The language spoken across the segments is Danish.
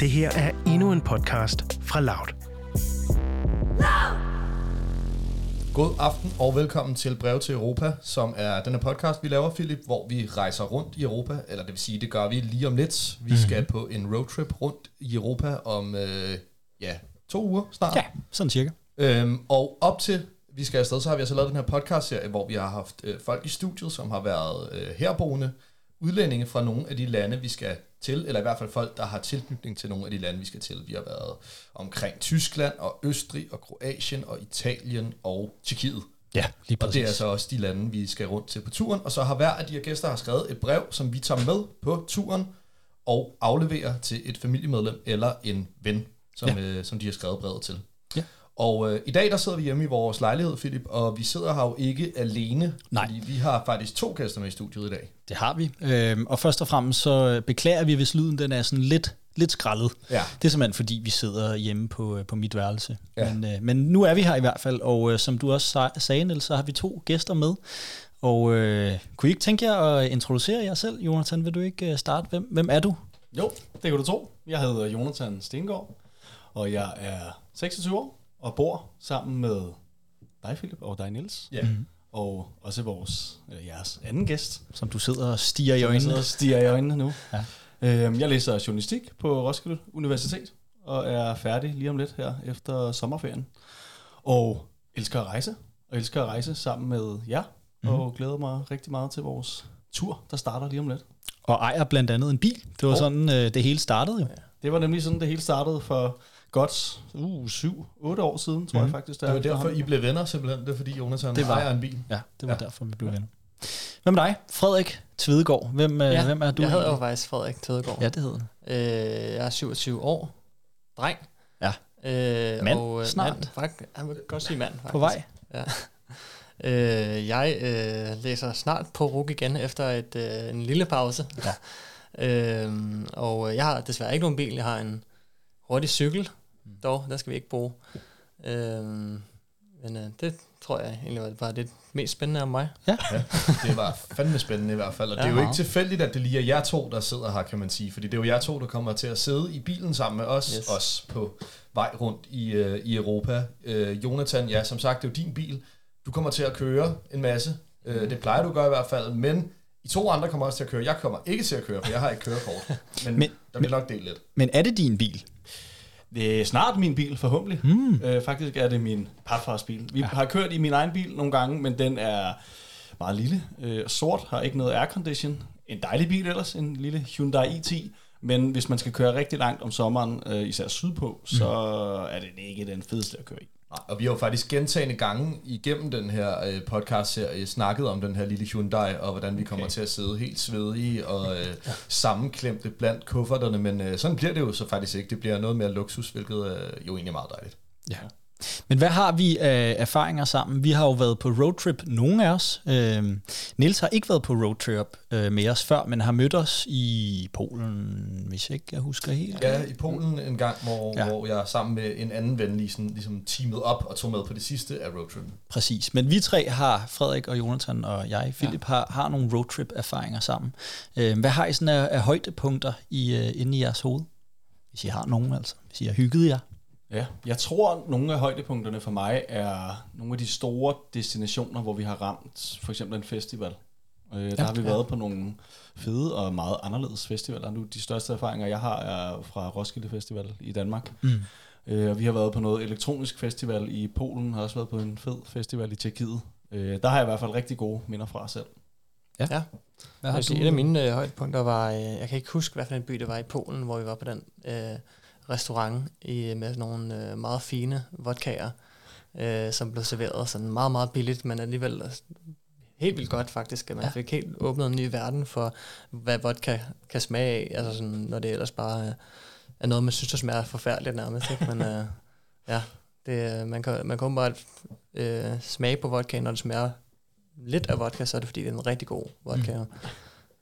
Det her er endnu en podcast fra Loud. God aften og velkommen til Brev til Europa, som er denne podcast, vi laver, Philip, hvor vi rejser rundt i Europa, eller det vil sige, det gør vi lige om lidt. Vi mm-hmm. skal på en roadtrip rundt i Europa om, øh, ja, to uger snart. Ja, sådan cirka. Øhm, og op til vi skal afsted, så har vi altså lavet den her podcast-serie, hvor vi har haft øh, folk i studiet, som har været øh, herboende udlændinge fra nogle af de lande, vi skal til, eller i hvert fald folk, der har tilknytning til nogle af de lande, vi skal til. Vi har været omkring Tyskland og Østrig og Kroatien og Italien og Tjekkiet. Ja, lige præcis. Og det er altså også de lande, vi skal rundt til på turen. Og så har hver af de her gæster har skrevet et brev, som vi tager med på turen og afleverer til et familiemedlem eller en ven, som, ja. øh, som de har skrevet brevet til. Og øh, i dag der sidder vi hjemme i vores lejlighed, Philip, og vi sidder her jo ikke alene, Nej. fordi vi har faktisk to gæster med i studiet i dag. Det har vi. Øhm, og først og fremmest så beklager vi, hvis lyden den er sådan lidt, lidt skrællet. Ja. Det er simpelthen fordi, vi sidder hjemme på, øh, på mit værelse. Ja. Men, øh, men nu er vi her i hvert fald, og øh, som du også sa- sagde, Niels, så har vi to gæster med. Og øh, kunne I ikke tænke jer at introducere jer selv, Jonathan? Vil du ikke øh, starte? Hvem, hvem er du? Jo, det kan du tro. Jeg hedder Jonathan Stengård, og jeg er 26 år og bor sammen med dig, Philip, og dig, Niels. Ja. Mhm. Og også vores, eller jeres anden gæst, Som du sidder og stiger i som jeg sidder øjnene. og stiger i øjnene nu. Ja. Øhm, jeg læser journalistik på Roskilde Universitet, og er færdig lige om lidt her efter sommerferien. Og elsker at rejse, og elsker at rejse sammen med jer, Mhm. mm. og glæder mig rigtig meget til vores tur, der starter lige om lidt. Og ejer blandt andet en bil. Det var Og- sådan, øh, det hele startede jo. Det var nemlig sådan, det hele startede for godt uh, 7-8 år siden, tror mm. jeg faktisk. Det var derfor, I blev venner simpelthen. Det er fordi Jonathan Det var- ejer en bil. Ja, det var Ja. derfor, vi blev venner. Hvem er dig? Frederik Tvedegaard. Hvem, ja, hvem er du? Jeg hedder jo faktisk Frederik Tødegaard. Ja, det hedder han. Øh, jeg er 27 år. Dreng. Ja. Øh, Mand, og, øh, snart. Mand, faktisk, jeg vil godt sige mand. Faktisk. På vej. Ja. Øh, jeg øh, læser snart på RUG igen efter et, øh, en lille pause. Ja. øh, og jeg har desværre ikke nogen bil. Jeg har en hurtig cykel. Dog, der skal vi ikke bruge. Øh, men øh, det tror jeg egentlig var bare det mest spændende om mig. Ja, det var fandme spændende i hvert fald. Og ja, det er jo Ja. ikke tilfældigt, at det lige er jer to, der sidder her, kan man sige. Fordi det er jo jer to, der kommer til at sidde i bilen sammen med os, yes. Os på vej rundt i, øh, i Europa. Øh, Jonathan, ja, som sagt, det er jo din bil. Du kommer til at køre en masse. Øh, det plejer du at gøre i hvert fald. Men I to andre kommer også til at køre. Jeg kommer ikke til at køre, for jeg har ikke kørekort. Men, men Men- der bliver nok delt lidt. Men er det din bil? Det er snart min bil, forhåbentlig. Hmm. Øh, faktisk er det min papfars bil. Vi ja. har kørt i min egen bil nogle gange, men den er meget lille. Øh, sort, har ikke noget aircondition. En dejlig bil ellers, en lille Hyundai i10. Men hvis man skal køre rigtig langt om sommeren, øh, især sydpå, så er det ikke den fedeste at køre i. Og vi har jo faktisk gentagende gange igennem den her øh, podcast-serie snakket om den her lille Hyundai, og hvordan vi kommer Okay. til at sidde helt svedige og øh, sammenklemte blandt kufferterne, men øh, sådan bliver det jo så faktisk ikke. Det bliver noget mere luksus, hvilket øh, jo egentlig er meget dejligt. Ja. Men hvad har vi af erfaringer sammen? Vi har jo været på roadtrip, nogle af os. Øhm, Niels har ikke været på roadtrip øh, med os før, men har mødt os i Polen, hvis ikke jeg husker helt. Ja, i Polen en gang, hvor. Ja. hvor jeg sammen med en anden ven ligesom, ligesom teamet op og tog med på det sidste af roadtrippen. Præcis. Men vi tre har, Frederik og Jonathan og jeg, Philip, ja. har, har nogle roadtrip-erfaringer sammen. Øh, hvad har I sådan af, af højdepunkter i, øh, inde i jeres hoved? Hvis I har nogen, altså. Hvis I har hygget jer. Ja, jeg tror, nogle af højdepunkterne for mig er nogle af de store destinationer, hvor vi har ramt for eksempel en festival. Øh, der Ja, har vi ja. været på nogle fede og meget anderledes festivaler. Nu, de største erfaringer, jeg har, er fra Roskilde Festival i Danmark. Mm. Øh, og vi har været på noget elektronisk festival i Polen, har også været på en fed festival i Tjekkiet. Øh, der har jeg i hvert fald rigtig gode minder fra selv. Ja. Hvad Jeg vil sige, et af mine øh, højdepunkter var, øh, jeg kan ikke huske, hvad for en by det var i Polen, hvor vi var på den øh, restaurant i, med nogle øh, meget fine vodkaer, øh, som blev serveret sådan meget, meget billigt, men alligevel helt vildt godt faktisk, at man Ja. fik helt åbnet en ny verden for, hvad vodka kan smage af, altså sådan, når det ellers bare øh, er noget, man synes, der smager forfærdeligt nærmest, ikke? men øh, ja, det, øh, man, kan, man kan åbenbart øh, smage på vodka, når det smager lidt af vodka, så er det fordi, det er en rigtig god vodka. Mm.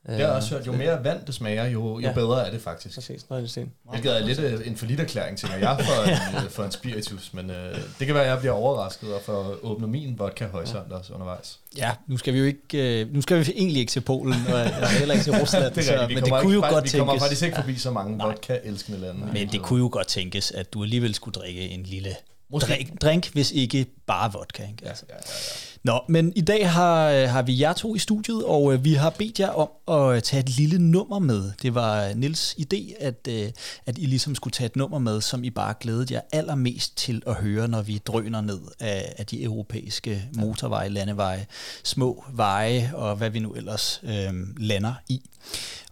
Det har jeg også hørt. Jo mere vand det smager, jo, jo Ja. bedre er det faktisk. Præcis, noget af det. Hvilket er lidt øh, en forlitterklæring til, når jeg får en, øh, får en spiritus. Men øh, det kan være, at jeg bliver overrasket og får åbnet min vodka horisont også undervejs. Ja, nu skal vi jo ikke, øh, nu skal vi egentlig ikke til Polen, og, og heller ikke til Rusland, Det er så. Vi men det kommer kunne jo ikke, godt Vi kommer tænkes, faktisk ikke forbi så mange vodka-elskende lande. men det kunne jo godt tænkes, at du alligevel skulle drikke en lille Måske. drink, drink, hvis ikke bare vodka. Ikke? Ja, Altså. ja, ja, ja. Nå, men i dag har, øh, har vi jer to i studiet, og øh, vi har bedt jer om at tage et lille nummer med. Det var Nils idé, at, øh, at I ligesom skulle tage et nummer med, som I bare glædede jer allermest til at høre, når vi drøner ned af, af de europæiske motorveje, landeveje, små veje og hvad vi nu ellers øh, lander i.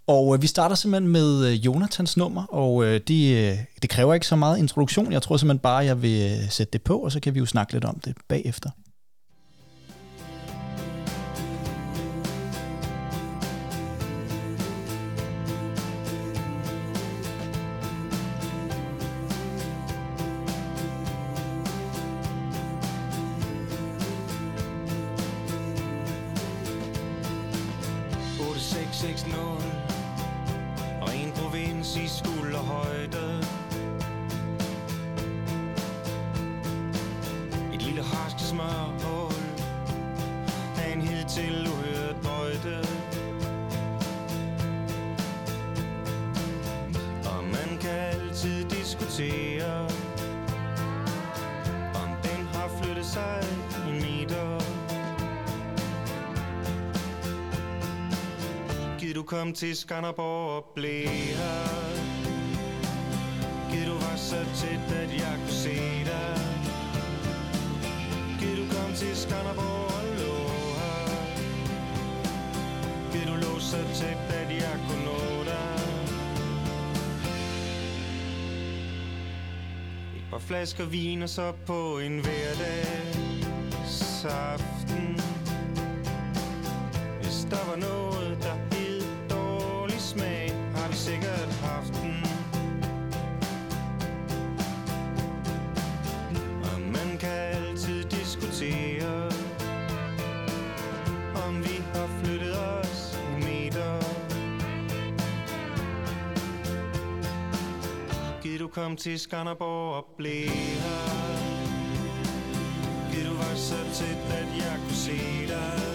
Og øh, vi starter simpelthen med øh, Jonathans nummer, og øh, det, øh, det kræver ikke så meget introduktion. Jeg tror simpelthen bare, jeg vil øh, sætte det på, og så kan vi jo snakke lidt om det bagefter. Diskutere, om den har flyttet sig i meter. Gid du kom til Skanderborg og blev her. Gid du var så tæt, at jeg kunne se dig. Gid du kom til Skanderborg flasker vin og så på en hverdagsaften hvis der var noget, der hed dårlig smag, har vi sikkert haft den. Og man kan altid diskutere, om vi har flyttet os meter. Gid du kom til Skanderborg og blev her. Gid du var så tæt, at jeg kunne se dig.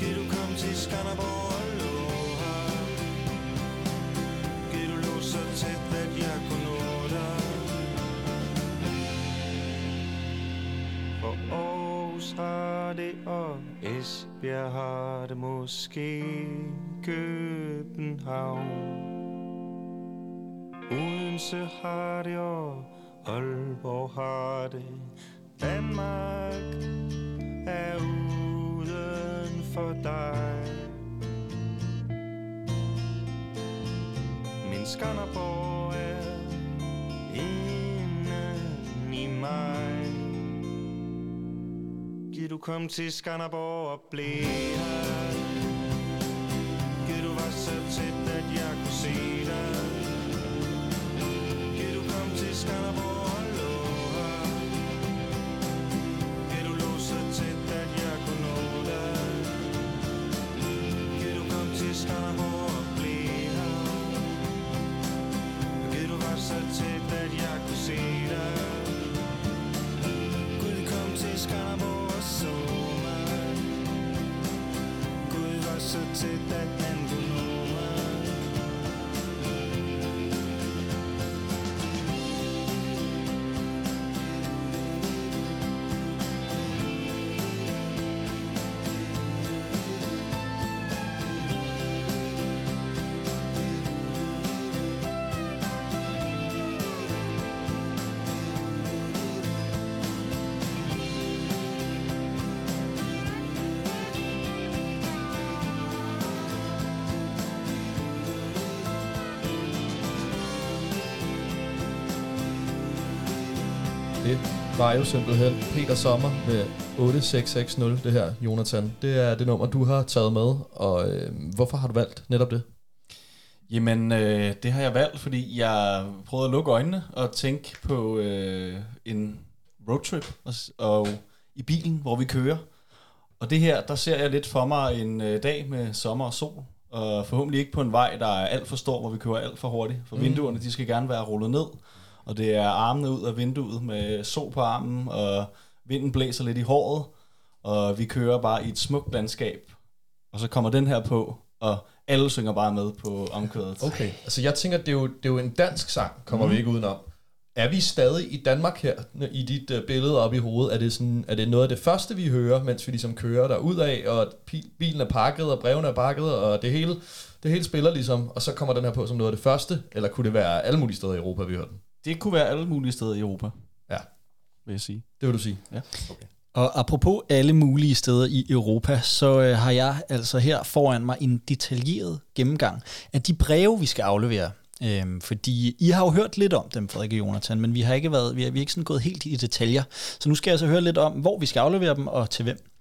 Giv du kom til Skanderborg og lå her Giv du lå så tæt, at jeg kunne nå dig For Aarhus har det, og Esbjerg har det måske København Odense har det, og Aalborg har det Danmark er uden for dig. Min Skanderborg er inden i mig. Gid du kom til Skanderborg og blive her. Var så var jo simpelthen Peter Sommer med 8660, det her, Jonathan. Det er det nummer, du har taget med, og øh, hvorfor har du valgt netop det? Jamen, øh, det har jeg valgt, fordi jeg prøvede at lukke øjnene og tænke på øh, en roadtrip og, og i bilen, hvor vi kører. Og det her, der ser jeg lidt for mig en øh, dag med sommer og sol, og forhåbentlig ikke på en vej, der er alt for stor, hvor vi kører alt for hurtigt. For mm. vinduerne, de skal gerne være rullet ned, og det er armene ud af vinduet med sol på armen, og vinden blæser lidt i håret, og vi kører bare i et smukt landskab. Og så kommer den her på, og alle synger bare med på omkødet. Okay, altså jeg tænker, det er jo, det er jo en dansk sang, kommer mm. Mhm. vi ikke udenom. Er vi stadig i Danmark her, i dit uh, billede op i hovedet? Er det, sådan, er det noget af det første, vi hører, mens vi ligesom kører der af, og bilen er pakket, og brevene er pakket, og det hele, det hele spiller ligesom, og så kommer den her på som noget af det første? Eller kunne det være alle mulige steder i Europa, vi hører den? Det kunne være alle mulige steder i Europa, Ja, vil jeg sige. det vil du sige. Ja. Og apropos alle mulige steder i Europa, så øh, har jeg altså her foran mig en detaljeret gennemgang af de breve, vi skal aflevere. Øhm, fordi I har jo hørt lidt om dem, Frederik og Jonathan, men vi har ikke været, vi har, vi har ikke sådan gået helt i detaljer. Så nu skal jeg så høre lidt om, hvor vi skal aflevere dem og til hvem.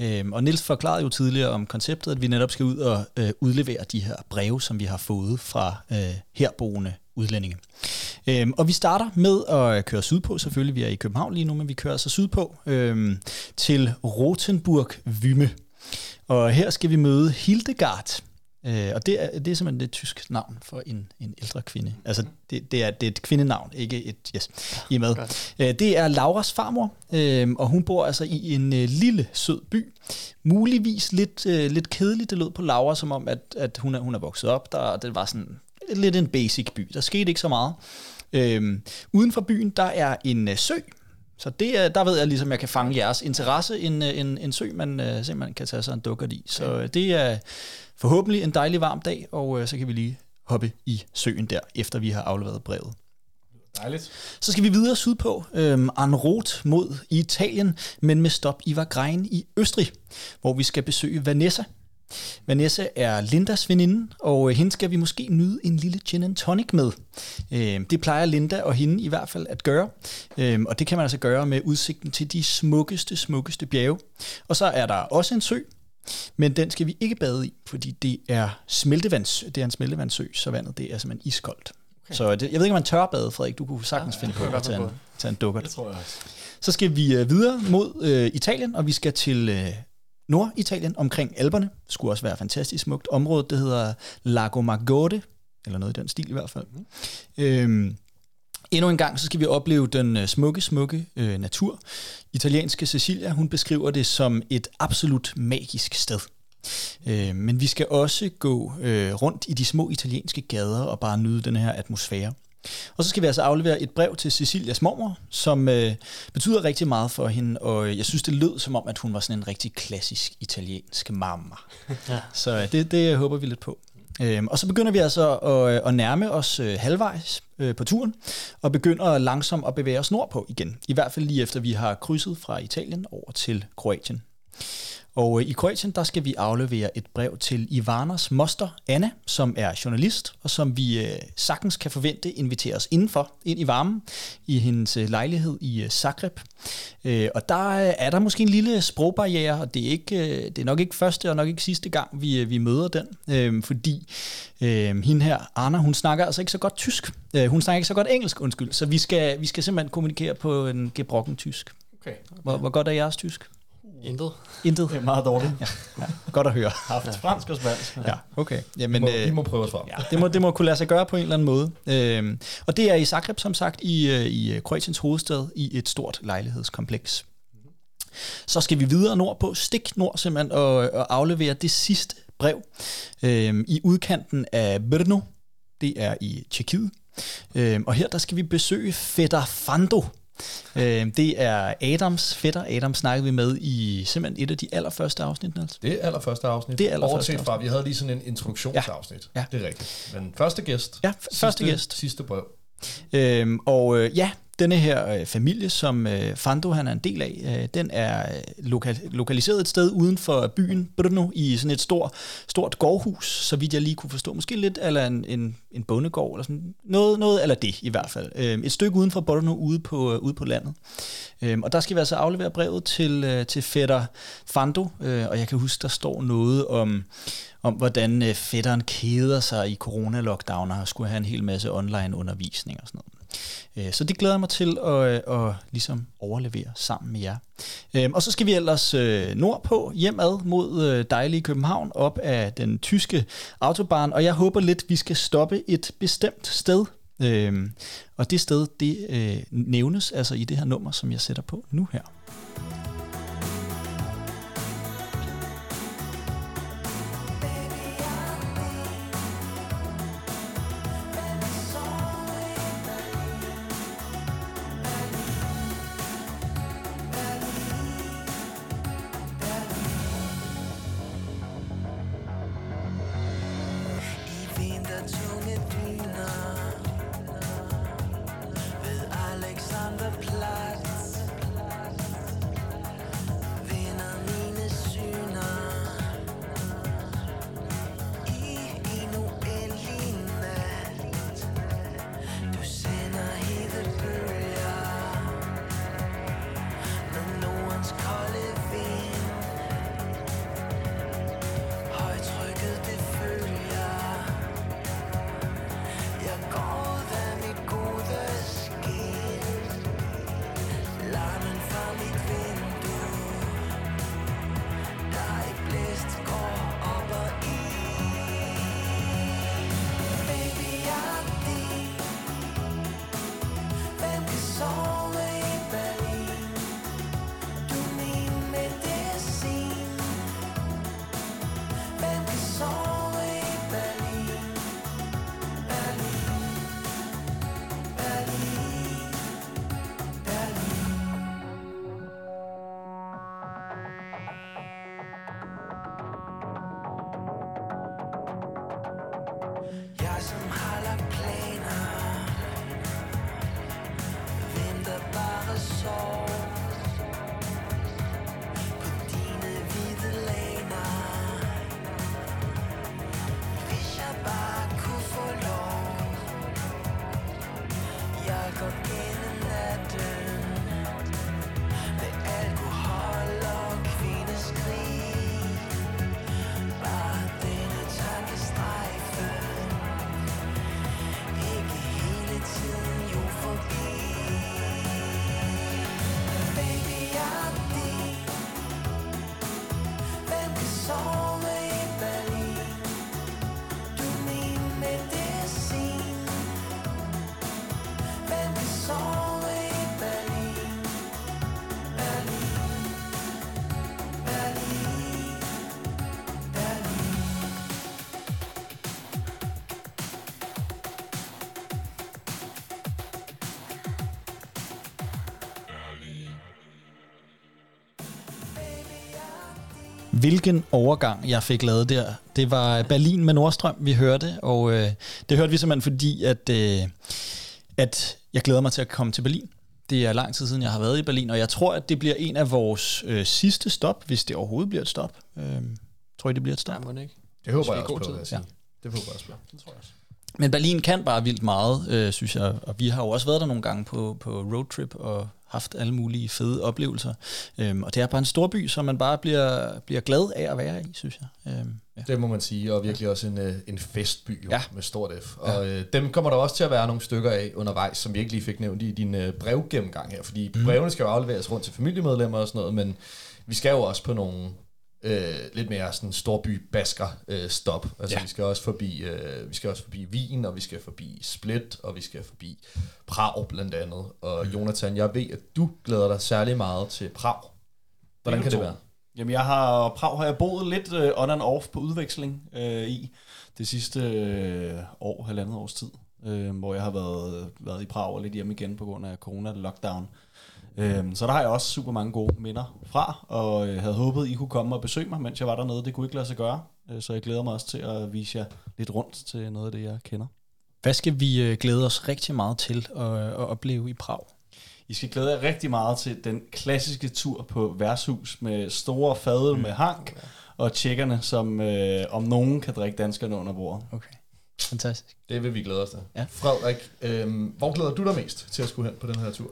Øhm, og Nils forklarede jo tidligere om konceptet, at vi netop skal ud og øh, udlevere de her breve, som vi har fået fra øh, herboende udlændinge. Øhm, og vi starter med at køre sydpå, selvfølgelig. Vi er i København lige nu, men vi kører så sydpå øhm, til Rotenburg Vyme. Og her skal vi møde Hildegard. Øh, og det er, det er simpelthen et tysk navn for en, en ældre kvinde. Altså, det, det, er, det er et kvindenavn, ikke et... Yes, I med. Øh, det er Lauras farmor, øh, og hun bor altså i en øh, lille, sød by. Muligvis lidt, øh, lidt kedeligt, det lød på Laura, som om, at, at hun, er, hun er vokset op der, det var sådan lidt en basic by. Der skete ikke så meget. Øh, uden for byen, der er en øh, sø, så det, er- der ved jeg ligesom, jeg kan fange jeres interesse. En, øh, en, en sø, man øh, simpelthen kan tage sig en dukkert i. Så øh, det er forhåbentlig en dejlig varm dag, og øh, så kan vi lige hoppe i søen der, efter vi har afleveret brevet. Dejligt. Så skal vi videre sydpå, øhm, en mod Italien, men med stop i Vagrein i Østrig, hvor vi skal besøge Vanessa. Vanessa er Lindas veninde, og øh, hende skal vi måske nyde en lille gin and tonic med. Øhm, det plejer Linda og hende i hvert fald at gøre, øhm, og det kan man altså gøre med udsigten til de smukkeste, smukkeste bjerge. Og så er der også en sø, men den skal vi ikke bade i, fordi det er smeltevands, det er en smeltevandssø, så vandet det er simpelthen iskoldt. Okay. Så det, jeg ved ikke, om man tør bade, Frederik. Du kunne sagtens ja, finde på at tage en, tage en dukkert. Det tror jeg også. Så skal vi øh, videre mod øh, Italien, og vi skal til øh, Norditalien omkring Alperne. Det skulle også være et fantastisk smukt område. Det hedder Lago Maggiore, eller noget i den stil i hvert fald. Mm. Øhm, endnu en gang så skal vi opleve den øh, smukke, smukke øh, natur. Italienske Cecilia, hun beskriver det som et absolut magisk sted. Øh, men vi skal også gå øh, rundt i de små italienske gader og bare nyde den her atmosfære. Og så skal vi altså aflevere et brev til Cecilias mormor, som øh, betyder rigtig meget for hende, og jeg synes, det lød som om, at hun var sådan en rigtig klassisk italiensk mamma. Ja. Så øh, det, det håber vi lidt på. Øhm, og så begynder vi altså at, øh, at nærme os øh, halvvejs øh, på turen, og begynder langsomt at bevæge os nordpå igen. I hvert fald lige efter vi har krydset fra Italien over til Kroatien. Og øh, i Kroatien, der skal vi aflevere et brev til Ivanas moster, Anna, som er journalist, og som vi øh, sagtens kan forvente inviterer os indenfor, ind i varmen, i hendes øh, lejlighed i Zagreb. Og der er der måske en lille sprogbarriere, og det er, ikke, det er nok ikke første og nok ikke sidste gang, vi, vi møder den, øh, fordi øh, hende her, Anna, hun snakker altså ikke så godt tysk. Hun snakker ikke så godt engelsk, undskyld, så vi skal, vi skal simpelthen kommunikere på en gebrokken tysk. Okay. Hvor, hvor godt er jeres tysk? Intet. Intet. Det er meget dårligt. Ja, ja. Godt at høre. Haft fransk og spansk. Ja, okay. Vi Jamen, må, øh, vi må prøve os frem. Ja, det må, det må kunne lade sig gøre på en eller anden måde. Øhm, og det er i Zagreb, som sagt, i, øh, i Kroatiens hovedstad, i et stort lejlighedskompleks. Så skal vi videre nordpå, stik nord simpelthen, og, og aflevere det sidste brev øhm, i udkanten af Brno. Det er i Tjekkiet. Øhm, og her der skal vi besøge Fætter Fando. Øhm, det er Adams fætter. Adam snakkede vi med i simpelthen et af de allerførste afsnit, Niels. Det er allerførste afsnit. Det er allerførste Bortset fra, vi havde lige sådan en introduktionsafsnit. Ja. Det er rigtigt. Men første gæst. Ja, første sidste, gæst. Sidste brev. Øhm, og øh, ja, denne her øh, familie, som øh, Fando han er en del af, øh, den er øh, loka- lokaliseret et sted uden for byen Brno i sådan et stort, stort gårdhus, så vidt jeg lige kunne forstå. Måske lidt eller en, en, en bondegård, eller sådan noget, noget eller det i hvert fald. Øh, et stykke uden for Brno, ude på, øh, ude på landet. Øh, og der skal vi altså aflevere brevet til, øh, til fætter Fando, øh, og jeg kan huske, der står noget om, om hvordan øh, fætteren keder sig i corona-lockdown og skulle have en hel masse online undervisning og sådan noget øh, så det glæder jeg mig til at, øh, at ligesom overlevere sammen med jer. Øh, og så skal vi ellers øh, nordpå, hjemad mod dejlige København, op af den tyske autobahn, og jeg håber lidt, vi skal stoppe et bestemt sted. Og det sted, det nævnes altså i det her nummer, som jeg sætter på nu her. Hvilken overgang jeg fik lavet der. Det var Berlin med Nordstrøm, vi hørte, og øh, det hørte vi simpelthen fordi, at, øh, at jeg glæder mig til at komme til Berlin. Det er lang tid siden, jeg har været i Berlin, og jeg tror, at det bliver en af vores øh, sidste stop, hvis det overhovedet bliver et stop. Øh, tror I, det bliver et stop? Det ikke? Det håber jeg også på, tid. vil jeg sige. Ja. Det håber jeg også på. Det tror jeg også. Men Berlin kan bare vildt meget, øh, synes jeg. Og vi har jo også været der nogle gange på, på roadtrip og haft alle mulige fede oplevelser. Øhm, og det er bare en stor by, som man bare bliver, bliver glad af at være i, synes jeg. Øhm, ja. Det må man sige, og virkelig også en, øh, en festby jo, Ja. ja. med stort F. Og øh, dem kommer der også til at være nogle stykker af undervejs, som vi ikke lige fik nævnt i din øh, brevgennemgang her. Fordi mm. brevene skal jo afleveres rundt til familiemedlemmer og sådan noget, men vi skal jo også på nogle øh, lidt mere sådan storby basker øh, stop. Altså Ja. vi skal også forbi øh, vi skal også forbi Wien, og vi skal forbi Split, og vi skal forbi Prag blandt andet. Og mm. Jonathan, jeg ved, at du glæder dig særlig meget til Prag. Hvordan kan det være? Jamen, jeg har, Prag har jeg boet lidt uh, on and off på udveksling uh, i det sidste uh, år, halvandet års tid, uh, hvor jeg har været, været i Prag og lidt hjemme igen på grund af corona-lockdown. Uh, så der har jeg også super mange gode minder fra, og uh, havde håbet, I kunne komme og besøge mig, mens jeg var dernede. Det kunne ikke lade sig gøre, uh, så jeg glæder mig også til at vise jer lidt rundt til noget af det, jeg kender. Hvad skal vi øh, glæde os rigtig meget til at, at opleve i Prag? I skal glæde jer rigtig meget til den klassiske tur på værtshus med store fadøl med hank, og tjekkerne, som øh, om nogen kan drikke danskerne under bordet. Okay. Fantastisk. Det vil vi glæde os til. Ja. Frederik, øh, hvor glæder du dig mest til at skulle hen på den her tur?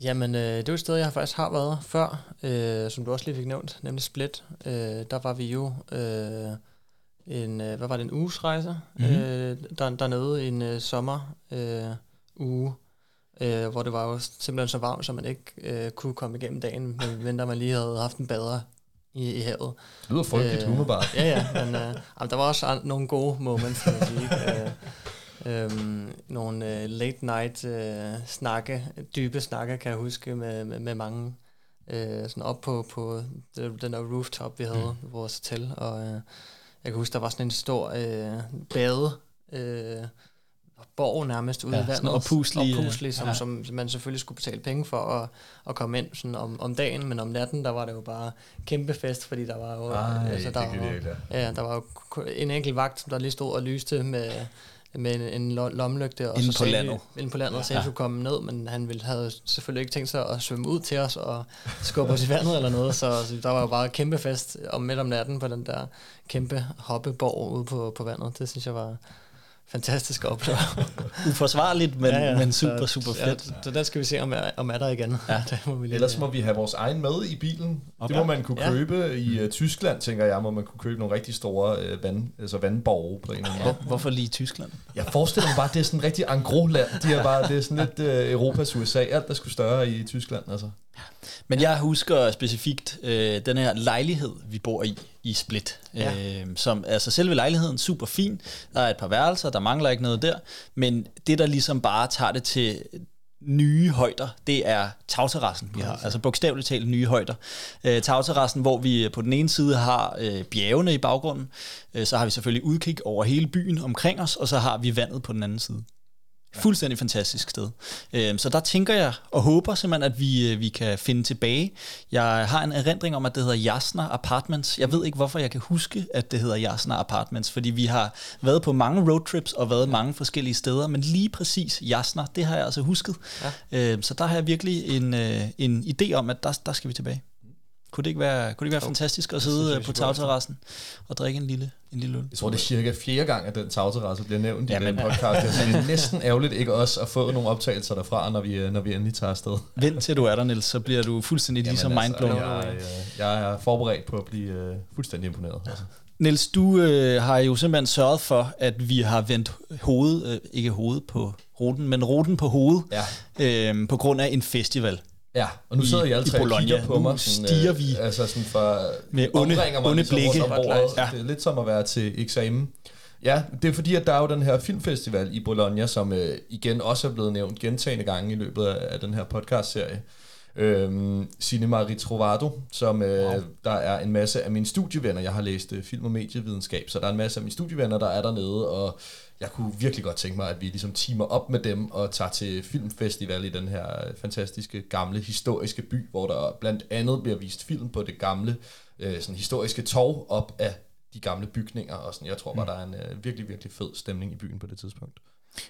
Jamen, øh, det er et sted, jeg faktisk har været før, øh, som du også lige fik nævnt, nemlig Split. Øh, der var vi jo øh, en, øh, hvad var det, en uges rejse Mhm. mm-hmm. øh, der, dernede en øh, sommer øh, uge øh, hvor det var jo simpelthen så varmt, så man ikke øh, kunne komme igennem dagen, medmindre man lige havde haft en bader i, i havet. Det lyder frygteligt Øh, umiddelbart. Ja, ja, men øh, jamen, der var også nogle gode moments, kan man sige. øh, Øhm, nogle øh, late night øh, snakke, dybe snakke, kan jeg huske, med, med, med mange øh, sådan op på, på den der rooftop, vi havde mm. vores hotel. Og øh, jeg kan huske, der var sådan en stor øh, bade øh, borg nærmest ude Ja, i vandet. oppuslig, øh, oppuslig som, ja. som man selvfølgelig skulle betale penge for at, at komme ind sådan om, om dagen, men om natten, der var det jo bare kæmpe fest, fordi der var jo... Ej, altså, der var, Ja, der var jo en enkelt vagt, der lige stod og lyste med, med en, en lo- lommelygte. Og Inde så på landet. Vi, inde på landet, at vi skulle komme ned, men han ville, havde selvfølgelig ikke tænkt sig at svømme ud til os og skubbe os i vandet eller noget, så, så der var jo bare kæmpe fest om midt om natten på den der kæmpe hoppeborg ude på, på vandet. Det synes jeg var fantastisk at opleve. Uforsvarligt, men, ja, ja. men super, super fedt. Ja, så der skal vi se, om er, om er der igen. Ja. det må vi lige, Ellers må vi have vores egen med i bilen. Det må Ja. man kunne Ja. købe i uh, Tyskland, tænker jeg. Må man kunne købe nogle rigtig store uh, vand, altså vandborge på en eller anden måde. Hvor, hvorfor lige Tyskland? Jeg forestiller mig bare, at det er sådan en rigtig angro-land. De er bare, det er sådan lidt uh, Europas USA. Alt er sgu større i Tyskland, altså. Men jeg husker specifikt øh, den her lejlighed, vi bor i, i Split. Ja. Øh, som, altså selve lejligheden, super fin. Der er et par værelser, der mangler ikke noget der. Men det, der ligesom bare tager det til nye højder, det er tagterrassen, vi har. Altså bogstaveligt talt nye højder. Øh, tagterrassen, hvor vi på den ene side har øh, bjergene i baggrunden, øh, så har vi selvfølgelig udkig over hele byen omkring os, og så har vi vandet på den anden side. Fuldstændig fantastisk sted. Øhm, Så der tænker jeg og håber simpelthen, at vi, øh, vi kan finde tilbage. Jeg har en erindring om, at det hedder Jasner Apartments. Jeg ved ikke, hvorfor jeg kan huske, at det hedder Jasner Apartments, fordi vi har været på mange roadtrips og været mange forskellige steder, men lige præcis Jasner, det har jeg altså husket. Ja. Så der har jeg virkelig en, øh, en idé om, at der, der skal vi tilbage. Kunne det ikke være, kunne det ikke være fantastisk at sidde øh, på tagterrassen og drikke en lille, en lille øl? Jeg tror, det er cirka fjerde gang, at den tagterrasse bliver nævnt i Jamen. den podcast. Det er næsten ærgerligt ikke også at få nogle optagelser derfra, når vi, øh, når vi endelig tager afsted. Vent til du er der, Niels, så bliver du fuldstændig ligesom Jamen, mindblown. jeg, øh, jeg er forberedt på at blive øh, fuldstændig imponeret. Altså. Niels, du øh, har jo simpelthen sørget for, at vi har vendt hovedet, øh, ikke hovedet på ruten, men ruten på hovedet, Ja. øh, på grund af en festival. Ja, og nu sidder I alle i tre og kigger på Nu mig. stiger vi Altså sådan for... med onde- mig onde ligesom blikke. Ja. Det er lidt som at være til eksamen. Ja, det er fordi, at der er jo den her filmfestival i Bologna, som øh, igen også er blevet nævnt gentagende gange i løbet af, af den her podcastserie. Øhm, Cinema Ritrovado, som øh, wow. der er en masse af mine studievenner. Jeg har læst øh, film- og medievidenskab, så der er en masse af mine studievenner, der er dernede, og jeg kunne virkelig godt tænke mig, at vi ligesom teamer op med dem og tager til filmfestival i den her øh, fantastiske, gamle, historiske by, hvor der blandt andet bliver vist film på det gamle, øh, sådan historiske torv op af de gamle bygninger. Og sådan. Jeg tror bare, der er en øh, virkelig, virkelig fed stemning i byen på det tidspunkt.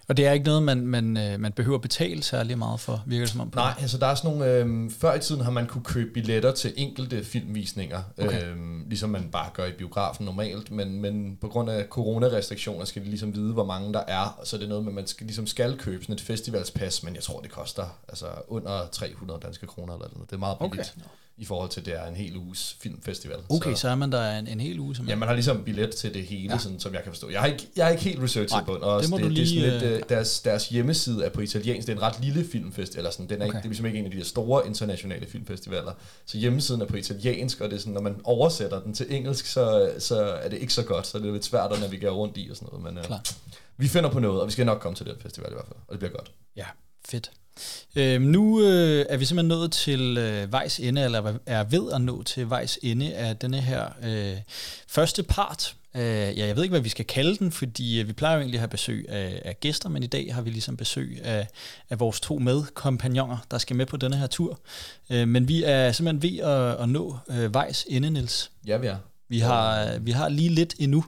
Og det er ikke noget, man, man, øh, man behøver at betale særlig meget for, virker det som om. på Nej, altså der er sådan nogle... Øh, før i tiden har man kunne købe billetter til enkelte filmvisninger, Okay. øh, ligesom man bare gør i biografen normalt, men, men på grund af coronarestriktioner skal vi ligesom vide, hvor mange der er, så det er noget med, man skal, ligesom skal købe sådan et festivalspas, men jeg tror, det koster altså under 300 danske kroner eller noget. Det er meget billigt okay. I forhold til, at det er en hel uges filmfestival. Okay, så er man der en, en hel uge. Som Ja, man har ligesom billet til det hele, ja. sådan, som jeg kan forstå. Jeg har ikke, jeg har ikke helt researchet Nej, på den. Og det må det, du det er sådan lige, lidt, øh, øh, deres, deres hjemmeside er på italiensk. Det er en ret lille filmfest, eller sådan, den er, okay. ikke, det er ligesom ikke en af de der store internationale filmfestivaler. Så hjemmesiden er på italiensk, og det er sådan, når man oversætter den til engelsk, så, så er det ikke så godt, så det er lidt svært at navigere rundt i og sådan noget. Men øh, Klart. vi finder på noget, og vi skal nok komme til den festival i hvert fald, og det bliver godt. Ja, fedt. Øhm, nu øh, er vi simpelthen nået til øh, vejs ende, eller er ved at nå til vejs ende af denne her øh, første part. Øh, ja, jeg ved ikke, hvad vi skal kalde den, fordi øh, vi plejer jo egentlig at have besøg af, af gæster, men i dag har vi ligesom besøg af, af vores to medkompagnoner, der skal med på denne her tur. Øh, men vi er simpelthen ved at, at nå øh, vejs ende, Niels. Ja, vi er. Vi har, vi har lige lidt endnu.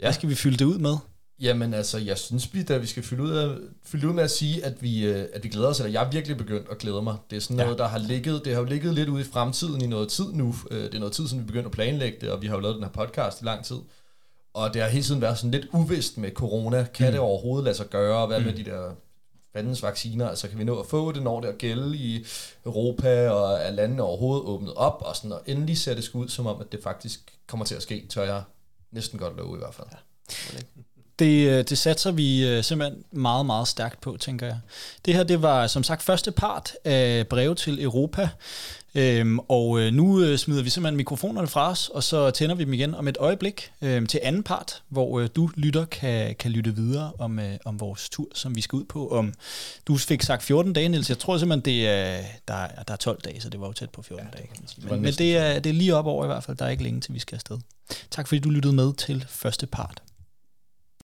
Ja. Hvad skal vi fylde det ud med? Jamen altså, jeg synes, vi, da vi skal fylde ud, af, fylde ud med at sige, at vi, øh, at vi glæder os, eller jeg er virkelig begyndt at glæde mig. Det er sådan Ja. noget, der har ligget, det har jo ligget lidt ude i fremtiden i noget tid nu. Øh, Det er noget tid, siden vi begyndte at planlægge det, og vi har jo lavet den her podcast i lang tid. Og det har hele tiden været sådan lidt uvist med corona. Kan mm. det overhovedet lade sig gøre? Hvad med de der fandens vacciner? Altså kan vi nå at få det, når det at gælde i Europa, og er landene overhovedet åbnet op? Og, sådan, og endelig ser det ud som om, at det faktisk kommer til at ske, tør jeg næsten godt love i hvert fald. Det, øh, det satser vi øh, simpelthen meget, meget stærkt på, tænker jeg. Det her, det var som sagt første part af Breve til Europa. Øhm, og øh, nu øh, smider vi simpelthen mikrofonerne fra os, og så tænder vi dem igen om et øjeblik øh, til anden part, hvor øh, du lytter kan, kan lytte videre om, øh, om vores tur, som vi skal ud på. Om Du fik sagt 14 dage, Niels. Jeg tror simpelthen, det er, der, er, der er 12 dage, så det var jo tæt på 14 ja, dage. Kan man sige. Men, men næsten det, er, det er lige op over i hvert fald. Der er ikke længe til, vi skal afsted. Tak fordi du lyttede med til første part.